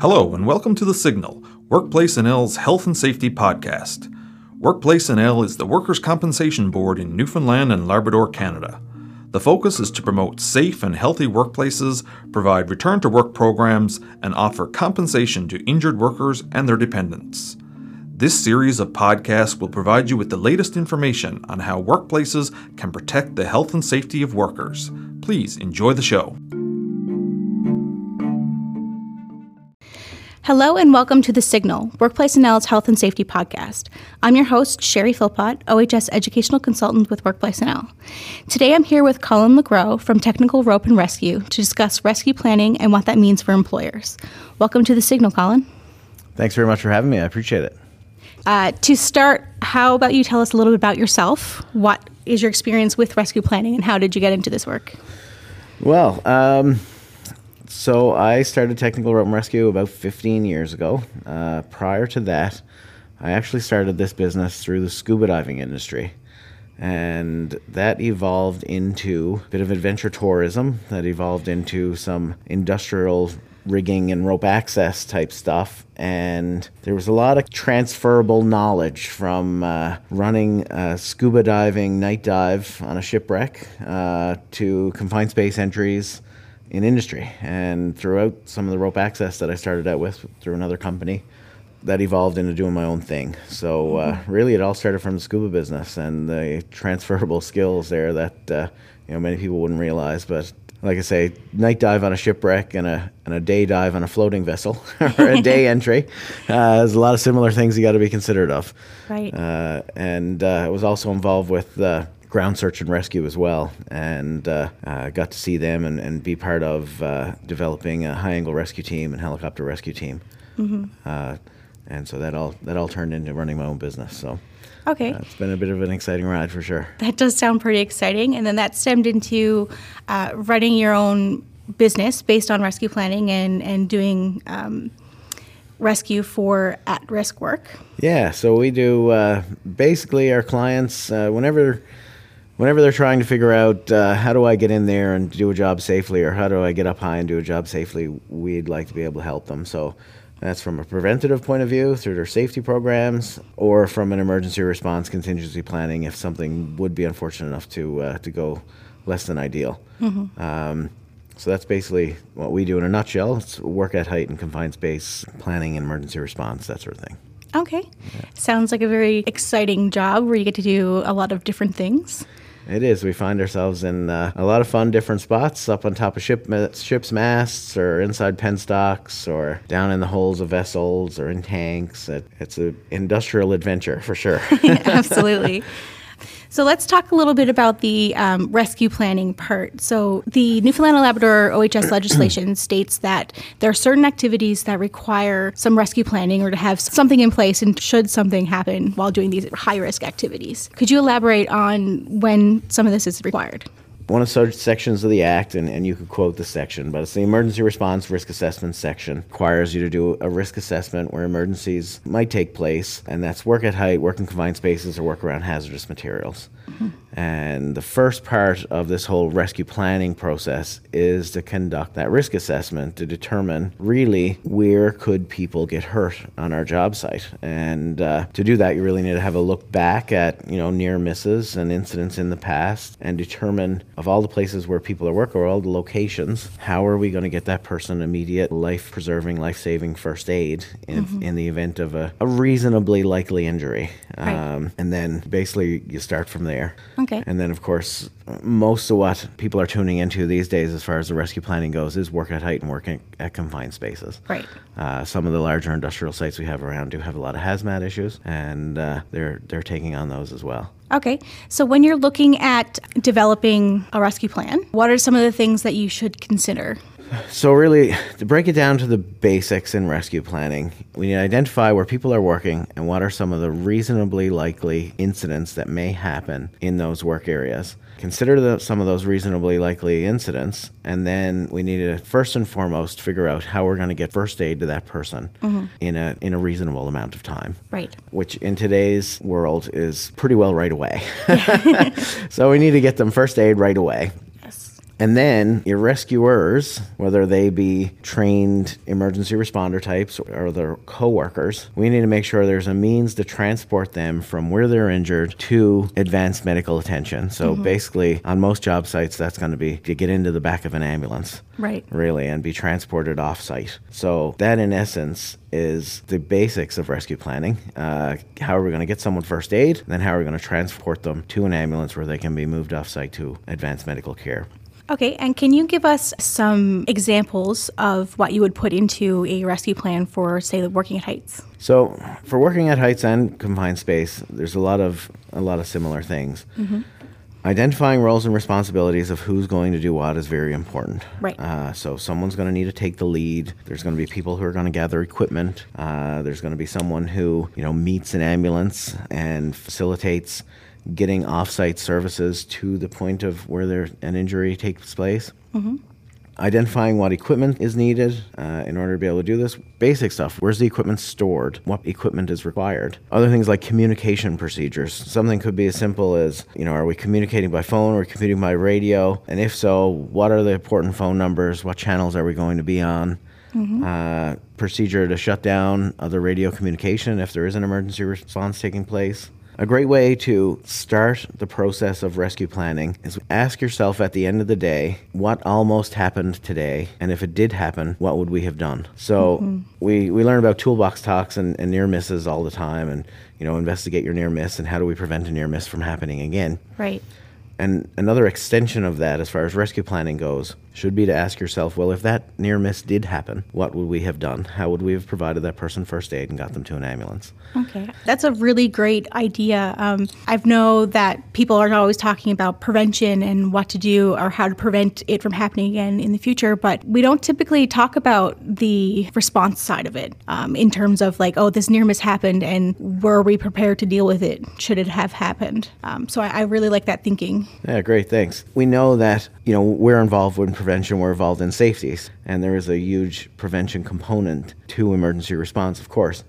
Hello, and welcome to The Signal, Workplace NL's health and safety podcast. Workplace NL is the Workers' Compensation Board in Newfoundland and Labrador, Canada. The focus is to promote safe and healthy workplaces, provide return to work programs, and offer compensation to injured workers and their dependents. This series of podcasts will provide you with the latest information on how workplaces can protect the health and safety of workers. Please enjoy the show. Hello and welcome to The Signal, Workplace and NL's Health and Safety Podcast. I'm your host, Sherry Philpott, OHS Educational Consultant with Workplace and NL. Today I'm here with Colin LeGrow from Technical Rope and Rescue to discuss rescue planning and what that means for employers. Welcome to The Signal, Colin. Thanks very much for having me. I appreciate it. Uh, to start, how about you tell us a little bit about yourself? What is your experience with rescue planning and how did you get into this work? Well, um, so I started Technical Rope and Rescue about 15 years ago. Uh, prior to that, I actually started this business through the scuba diving industry. And that evolved into a bit of adventure tourism, that evolved into some industrial rigging and rope access type stuff. And there was a lot of transferable knowledge from uh, running scuba diving night dive on a shipwreck uh, to confined space entries in industry and throughout some of the rope access that I started out with through another company that evolved into doing my own thing. So uh, mm-hmm. really, it all started from the scuba business and the transferable skills there that uh, you know many people wouldn't realize. But like I say, night dive on a shipwreck and a and a day dive on a floating vessel or a day entry. Uh, there's a lot of similar things you got to be considerate of. Right. Uh, and uh, I was also involved with uh, ground search and rescue as well, and uh, uh, got to see them and, and be part of uh, developing a high angle rescue team and helicopter rescue team. Mm-hmm. Uh, and so that all that all turned into running my own business. So. Okay. Uh, it's been a bit of an exciting ride for sure. That does sound pretty exciting. And then that stemmed into uh, running your own business based on rescue planning and, and doing um, rescue for at risk work. Yeah. So we do uh, basically our clients, uh, whenever whenever they're trying to figure out uh, how do I get in there and do a job safely, or how do I get up high and do a job safely, we'd like to be able to help them. So that's from a preventative point of view through their safety programs, or from an emergency response contingency planning if something would be unfortunate enough to uh, to go less than ideal. Mm-hmm. Um, so that's basically what we do in a nutshell. It's work at height and confined space planning and emergency response, that sort of thing. Okay. Yeah. Sounds like a very exciting job where you get to do a lot of different things. It is. We find ourselves in uh, a lot of fun different spots up on top of ship, ship's masts or inside penstocks or down in the hulls of vessels or in tanks. It, it's an industrial adventure for sure. Absolutely. So let's talk a little bit about the um, rescue planning part. So the Newfoundland and Labrador OHS legislation states that there are certain activities that require some rescue planning or to have something in place and should something happen while doing these high risk activities. Could you elaborate on when some of this is required? One of the sections of the Act, and, and you could quote the section, but it's the Emergency Response Risk Assessment section. Requires you to do a risk assessment where emergencies might take place, and that's work at height, work in confined spaces, or work around hazardous materials. Mm-hmm. And the first part of this whole rescue planning process is to conduct that risk assessment to determine really where could people get hurt on our job site. And uh, to do that, you really need to have a look back at you know near misses and incidents in the past and determine of all the places where people are working or all the locations, how are we going to get that person immediate life preserving, life saving first aid in, mm-hmm. in the event of a, a reasonably likely injury. Right. Um, and then basically you start from there. Okay. And then, of course, most of what people are tuning into these days, as far as the rescue planning goes, is work at height and work at confined spaces. Right. Uh, some of the larger industrial sites we have around do have a lot of hazmat issues, and uh, they're they're taking on those as well. Okay. So when you're looking at developing a rescue plan, what are some of the things that you should consider? So, really, to break it down to the basics in rescue planning, we need to identify where people are working and what are some of the reasonably likely incidents that may happen in those work areas. Consider the, some of those reasonably likely incidents, and then we need to first and foremost figure out how we're going to get first aid to that person mm-hmm. in a in a reasonable amount of time. Right. Which in today's world is pretty well right away. so we need to get them first aid right away And then your rescuers, whether they be trained emergency responder types or their coworkers, we need to make sure there's a means to transport them from where they're injured to advanced medical attention. So basically, on most job sites, that's going to be to get into the back of an ambulance Right. really, and be transported off site. So, that in essence is the basics of rescue planning. Uh, how are we going to get someone first aid? Then, how are we going to transport them to an ambulance where they can be moved off site to advanced medical care? Okay, and can you give us some examples of what you would put into a rescue plan for, say, the working at heights? So, for working at heights and confined space, there's a lot of a lot of similar things. Identifying roles and responsibilities of who's going to do what is very important. Right. Uh, so, someone's going to need to take the lead. There's going to be people who are going to gather equipment. Uh, there's going to be someone who you know meets an ambulance and facilitates getting off-site services to the point of where there an injury takes place identifying what equipment is needed uh, in order to be able to do this. Basic stuff. Where's the equipment stored? What equipment is required? Other things like communication procedures. Something could be as simple as, you know, are we communicating by phone or communicating by radio? And if so, what are the important phone numbers? What channels are we going to be on? Uh, procedure to shut down other radio communication if there is an emergency response taking place. A great way to start the process of rescue planning is ask yourself at the end of the day, what almost happened today? And if it did happen, what would we have done? So mm-hmm. we, we learn about toolbox talks and, and near misses all the time and, you know, investigate your near miss and how do we prevent a near miss from happening again. Right. And another extension of that, as far as rescue planning goes, should be to ask yourself, well, if that near miss did happen, what would we have done? How would we have provided that person first aid and got them to an ambulance? Okay, that's a really great idea. Um, I know that people are always talking about prevention and what to do or how to prevent it from happening again in the future, but we don't typically talk about the response side of it um, in terms of like, oh, this near miss happened and were we prepared to deal with it should it have happened? Um, so I, I really like that thinking. Yeah, great, thanks. We know that, you know, we're involved in prevention, we're involved in safeties, and there is a huge prevention component to emergency response, of course.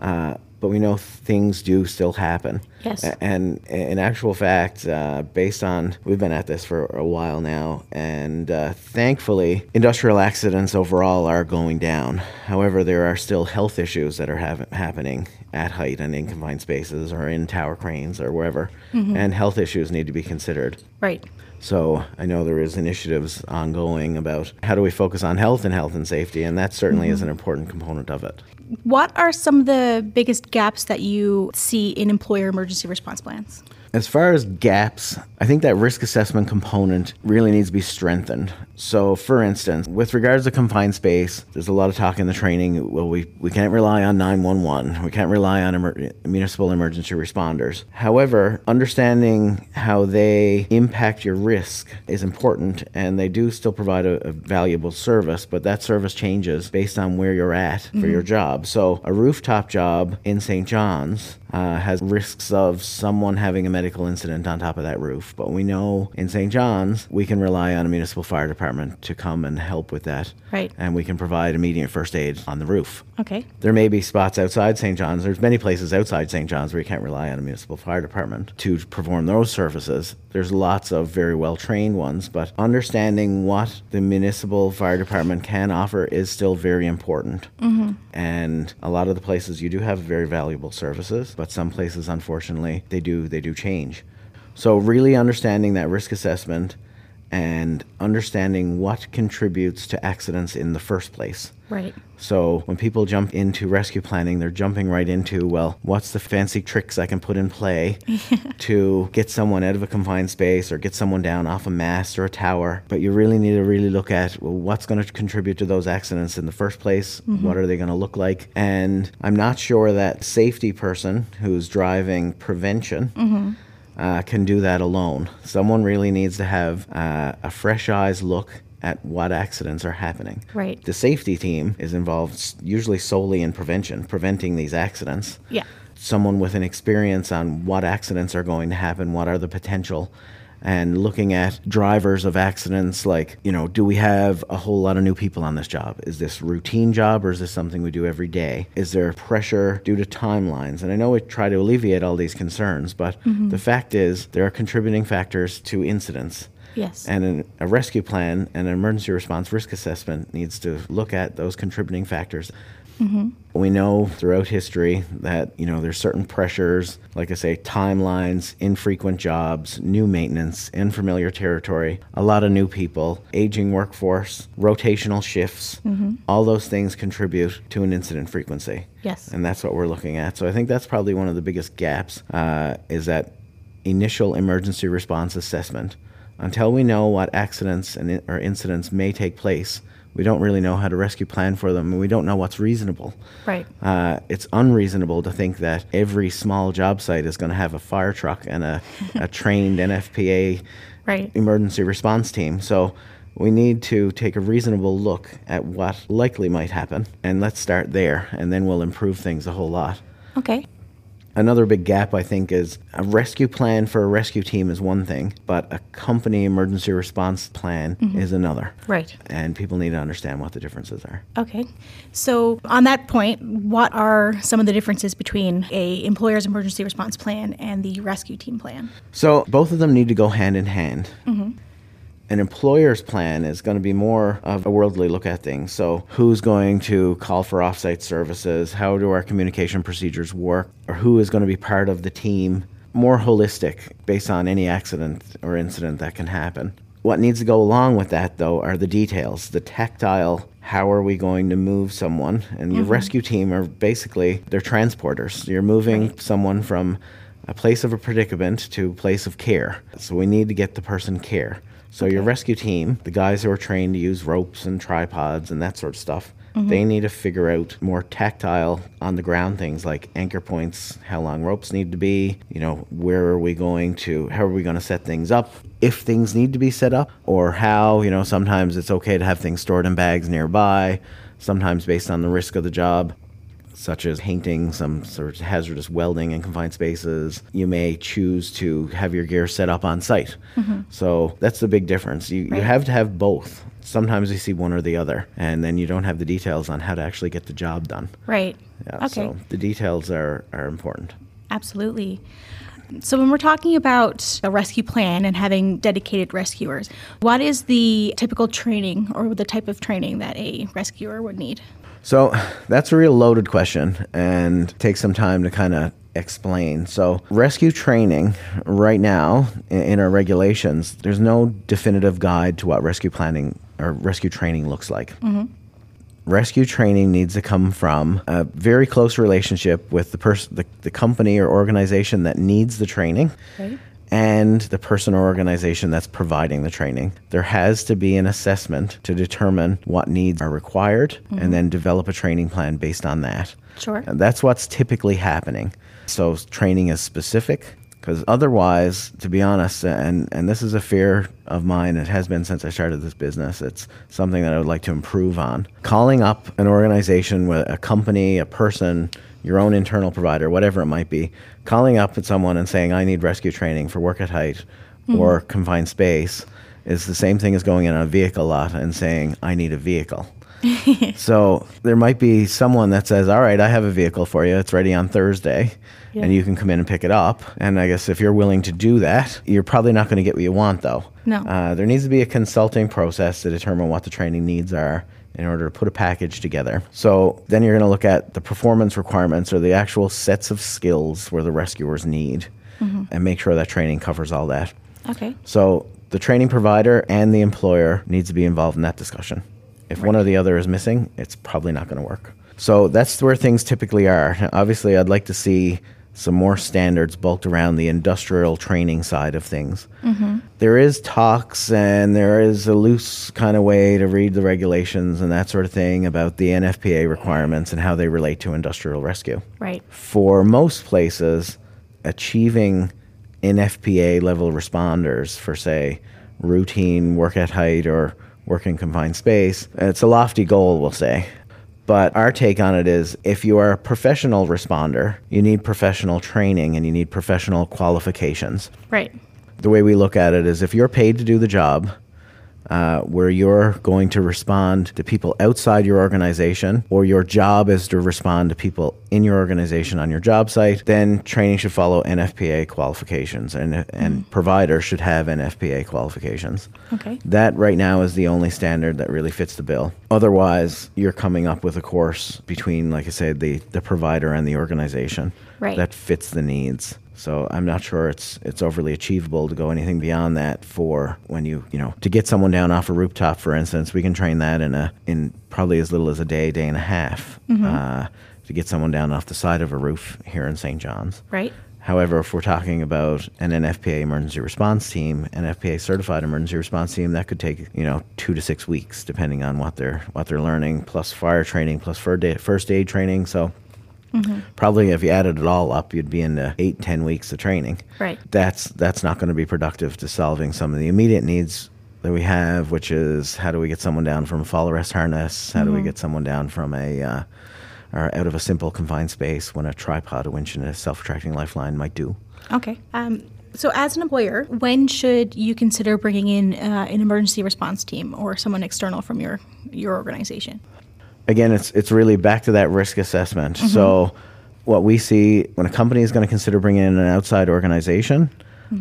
Uh, but we know things do still happen. Yes. And in actual fact, uh, based on, we've been at this for a while now, and uh, thankfully, industrial accidents overall are going down. However, there are still health issues that are hav- happening at height and in confined spaces or in tower cranes or wherever, and health issues need to be considered. Right. So I know there is initiatives ongoing about how do we focus on health and health and safety, and that certainly is an important component of it. What are some of the biggest gaps that you see in employer emergency response plans? As far as gaps, I think that risk assessment component really needs to be strengthened. So, for instance, with regards to confined space, there's a lot of talk in the training. Well, we, we can't rely on 911, we can't rely on emer- municipal emergency responders. However, understanding how they impact your risk is important, and they do still provide a, a valuable service, but that service changes based on where you're at for mm-hmm. your job. So, a rooftop job in St. John's uh, has risks of someone having a medical incident on top of that roof. But we know in St. John's, we can rely on a municipal fire department to come and help with that. Right. And we can provide immediate first aid on the roof. Okay. There may be spots outside St. John's. There's many places outside St. John's where you can't rely on a municipal fire department to perform those services. There's lots of very well trained ones, but understanding what the municipal fire department can offer is still very important. Mm-hmm. And a lot of the places you do have very valuable services, but some places, unfortunately, they do they do change. So really understanding that risk assessment and understanding what contributes to accidents in the first place. Right. So when people jump into rescue planning, they're jumping right into, well, what's the fancy tricks I can put in play to get someone out of a confined space or get someone down off a mast or a tower? But you really need to really look at, well, what's going to contribute to those accidents in the first place? Mm-hmm. What are they going to look like? And I'm not sure that safety person who's driving prevention mm-hmm. Uh, can do that alone. Someone really needs to have uh, a fresh eyes look at what accidents are happening. Right. The safety team is involved usually solely in prevention, preventing these accidents. Yeah. Someone with an experience on what accidents are going to happen, what are the potential, and looking at drivers of accidents like, you know, do we have a whole lot of new people on this job? Is this routine job or is this something we do every day? Is there pressure due to timelines? And I know we try to alleviate all these concerns, but mm-hmm. the fact is there are contributing factors to incidents. Yes. And an, a rescue plan and an emergency response risk assessment needs to look at those contributing factors. We know throughout history that you know there's certain pressures, like I say, timelines, infrequent jobs, new maintenance, unfamiliar territory, a lot of new people, aging workforce, rotational shifts. All those things contribute to an incident frequency. Yes. and that's what we're looking at. So I think that's probably one of the biggest gaps uh, is that initial emergency response assessment. Until we know what accidents and or incidents may take place, we don't really know how to rescue plan for them, and we don't know what's reasonable. Right. Uh, it's unreasonable to think that every small job site is going to have a fire truck and a, a trained NFPA Right. emergency response team. So we need to take a reasonable look at what likely might happen, and let's start there, and then we'll improve things a whole lot. Okay. Another big gap, I think, is a rescue plan for a rescue team is one thing, but a company emergency response plan mm-hmm. is another. Right. And people need to understand what the differences are. Okay. So on that point, what are some of the differences between a employer's emergency response plan and the rescue team plan? So both of them need to go hand in hand. Mm-hmm. An employer's plan is going to be more of a worldly look at things. So, who's going to call for offsite services? How do our communication procedures work? Or who is going to be part of the team? More holistic based on any accident or incident that can happen. What needs to go along with that, though, are the details, the tactile. How are we going to move someone? And your mm-hmm. rescue team are basically they're transporters. You're moving someone from a place of a predicament to a place of care. So we need to get the person care. So your rescue team, the guys who are trained to use ropes and tripods and that sort of stuff, mm-hmm. they need to figure out more tactile on the ground things like anchor points, how long ropes need to be, you know, where are we going to, how are we going to set things up, if things need to be set up, or how, you know, sometimes it's okay to have things stored in bags nearby, sometimes based on the risk of the job such as painting some sort of hazardous welding in confined spaces. You may choose to have your gear set up on site. Mm-hmm. So that's the big difference. You, you have to have both. Sometimes you see one or the other, and then you don't have the details on how to actually get the job done. Right. Yeah, okay. So the details are, are important. Absolutely. So, when we're talking about a rescue plan and having dedicated rescuers, what is the typical training or the type of training that a rescuer would need? So that's a real loaded question and takes some time to kind of explain. So, rescue training right now in, our regulations, there's no definitive guide to what rescue planning or rescue training looks like. Mm-hmm. Rescue training needs to come from a very close relationship with the person, the, the company or organization that needs the training Right. And the person or organization that's providing the training. There has to be an assessment to determine what needs are required and then develop a training plan based on that. Sure. And that's what's typically happening. So training is specific because otherwise, to be honest, and, and this is a fear of mine, it has been since I started this business, it's something that I would like to improve on. Calling up an organization, with a company, a person, your own internal provider, whatever it might be, calling up at someone and saying, I need rescue training for work at height or confined space is the same thing as going in on a vehicle lot and saying, I need a vehicle. so there might be someone that says, All right, I have a vehicle for you. It's ready on Thursday. Yeah. And you can come in and pick it up. And I guess if you're willing to do that, you're probably not going to get what you want, though. No. Uh, there needs to be a consulting process to determine what the training needs are in order to put a package together. So then you're going to look at the performance requirements or the actual sets of skills where the rescuers need mm-hmm. and make sure that training covers all that. Okay. So the training provider and the employer needs to be involved in that discussion. If one or the other is missing, it's probably not going to work. So that's where things typically are. Now, Obviously, I'd like to see some more standards bulked around the industrial training side of things. Mm-hmm. There is talks and there is a loose kind of way to read the regulations and that sort of thing about the NFPA requirements and how they relate to industrial rescue Right. for most places, achieving NFPA level responders for, say, routine work at height or work in confined space, it's a lofty goal, we'll say. But our take on it is if you are a professional responder, you need professional training and you need professional qualifications. Right. The way we look at it is if you're paid to do the job, uh, where you're going to respond to people outside your organization, or your job is to respond to people in your organization on your job site, then training should follow NFPA qualifications, and and providers should have NFPA qualifications. Okay. That right now is the only standard that really fits the bill. Otherwise, you're coming up with a course between, like I said, the, the provider and the organization Right. that fits the needs. So I'm not sure it's it's overly achievable to go anything beyond that for when you you know to get someone down off a rooftop, for instance, we can train that in a in probably as little as a day, day and a half. Uh, to get someone down off the side of a roof here in St. John's. Right. However, if we're talking about an NFPA emergency response team, NFPA certified emergency response team, that could take you know two to six weeks, depending on what they're what they're learning, plus fire training, plus fir- first aid training. So probably if you added it all up, you'd be into eight ten weeks of training. Right. That's that's not going to be productive to solving some of the immediate needs that we have, which is how do we get someone down from a fall arrest harness? How do we get someone down from a uh, or out of a simple confined space when a tripod, a winch, and a self-retracting lifeline might do? Okay. Um, so, as an employer, when should you consider bringing in uh, an emergency response team or someone external from your your organization? Again, it's it's really back to that risk assessment. So, what we see when a company is going to consider bringing in an outside organization,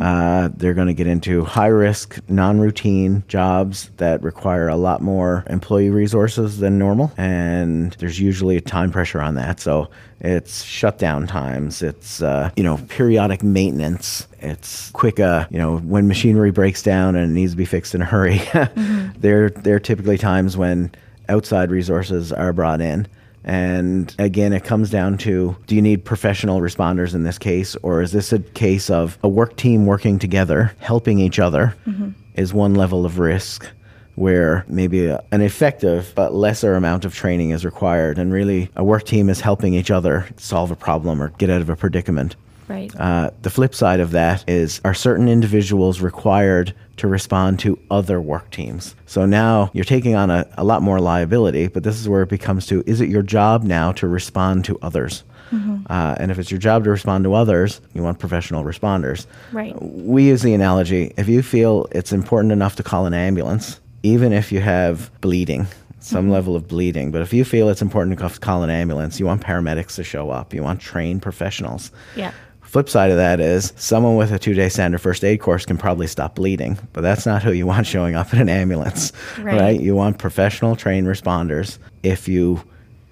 uh, they're going to get into high risk, non routine jobs that require a lot more employee resources than normal, and there's usually a time pressure on that. So. It's shutdown times. It's uh, you know periodic maintenance. It's quick. Uh, you know when machinery breaks down and it needs to be fixed in a hurry. there there are typically times when outside resources are brought in. And again, it comes down to do you need professional responders in this case, or is this a case of a work team working together, helping each other, mm-hmm. is one level of risk where maybe a, an effective but lesser amount of training is required. And really, a work team is helping each other solve a problem or get out of a predicament. Right. Uh, the flip side of that is are certain individuals required to respond to other work teams? So now you're taking on a, a lot more liability, but this is where it becomes to is it your job now to respond to others? Uh, and if it's your job to respond to others, you want professional responders. Right. We use the analogy if you feel it's important enough to call an ambulance, even if you have bleeding, some level of bleeding, but if you feel it's important to call an ambulance, you want paramedics to show up, you want trained professionals. Yeah. Flip side of that is someone with a two day standard first aid course can probably stop bleeding, but that's not who you want showing up in an ambulance, Right. right? You want professional trained responders if you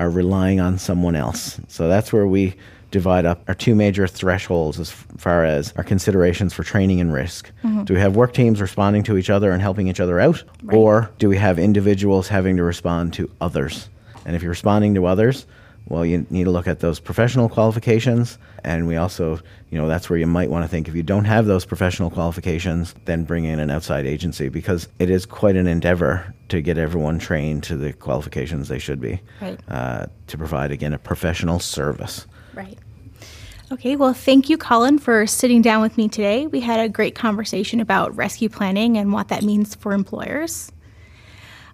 are relying on someone else. So that's where we divide up our two major thresholds as far as our considerations for training and risk. Mm-hmm. Do we have work teams responding to each other and helping each other out? Right. Or do we have individuals having to respond to others? And if you're responding to others, well, you need to look at those professional qualifications. And we also, you know, that's where you might want to think if you don't have those professional qualifications, then bring in an outside agency because it is quite an endeavor to get everyone trained to the qualifications they should be Right. uh, to provide, again, a professional service. Right. Okay, well, thank you, Colin, for sitting down with me today. We had a great conversation about rescue planning and what that means for employers.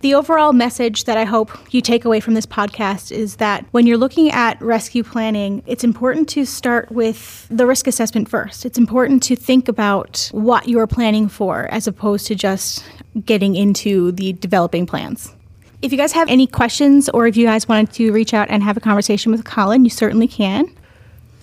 The overall message that I hope you take away from this podcast is that when you're looking at rescue planning, it's important to start with the risk assessment first. It's important to think about what you are planning for as opposed to just getting into the developing plans. If you guys have any questions or if you guys wanted to reach out and have a conversation with Colin, you certainly can.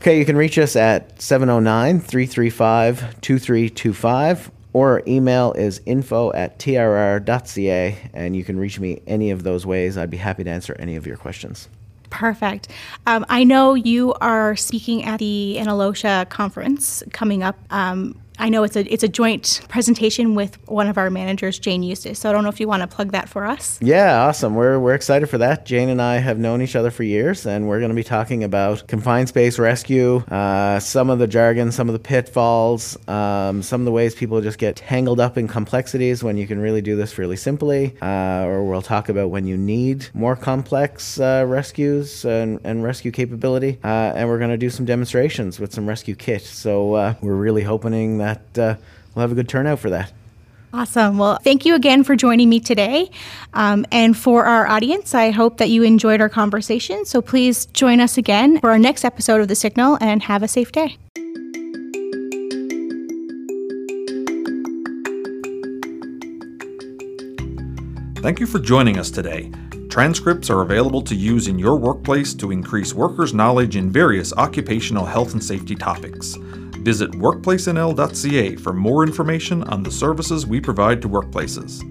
Okay, you can reach us at 709 335 2325 or our email is info at trr.ca and you can reach me any of those ways. I'd be happy to answer any of your questions. Perfect. Um, I know you are speaking at the Analocia conference coming up. Um, I know it's a it's a joint presentation with one of our managers, Jane Eustace. So I don't know if you want to plug that for us. Yeah, awesome. We're, we're excited for that. Jane and I have known each other for years, and we're going to be talking about confined space rescue, uh, some of the jargon, some of the pitfalls, um, some of the ways people just get tangled up in complexities when you can really do this really simply. Uh, or we'll talk about when you need more complex uh, rescues and, and rescue capability. Uh, and we're going to do some demonstrations with some rescue kit. So uh, we're really hoping that uh, we'll have a good turnout for that. Awesome. Well, thank you again for joining me today. Um, and for our audience, I hope that you enjoyed our conversation. So please join us again for our next episode of The Signal and have a safe day. Thank you for joining us today. Transcripts are available to use in your workplace to increase workers' knowledge in various occupational health and safety topics. Visit workplacenl.ca for more information on the services we provide to workplaces.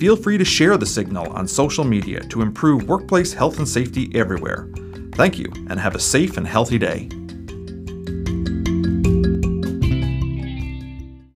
Feel free to share the signal on social media to improve workplace health and safety everywhere. Thank you, and have a safe and healthy day.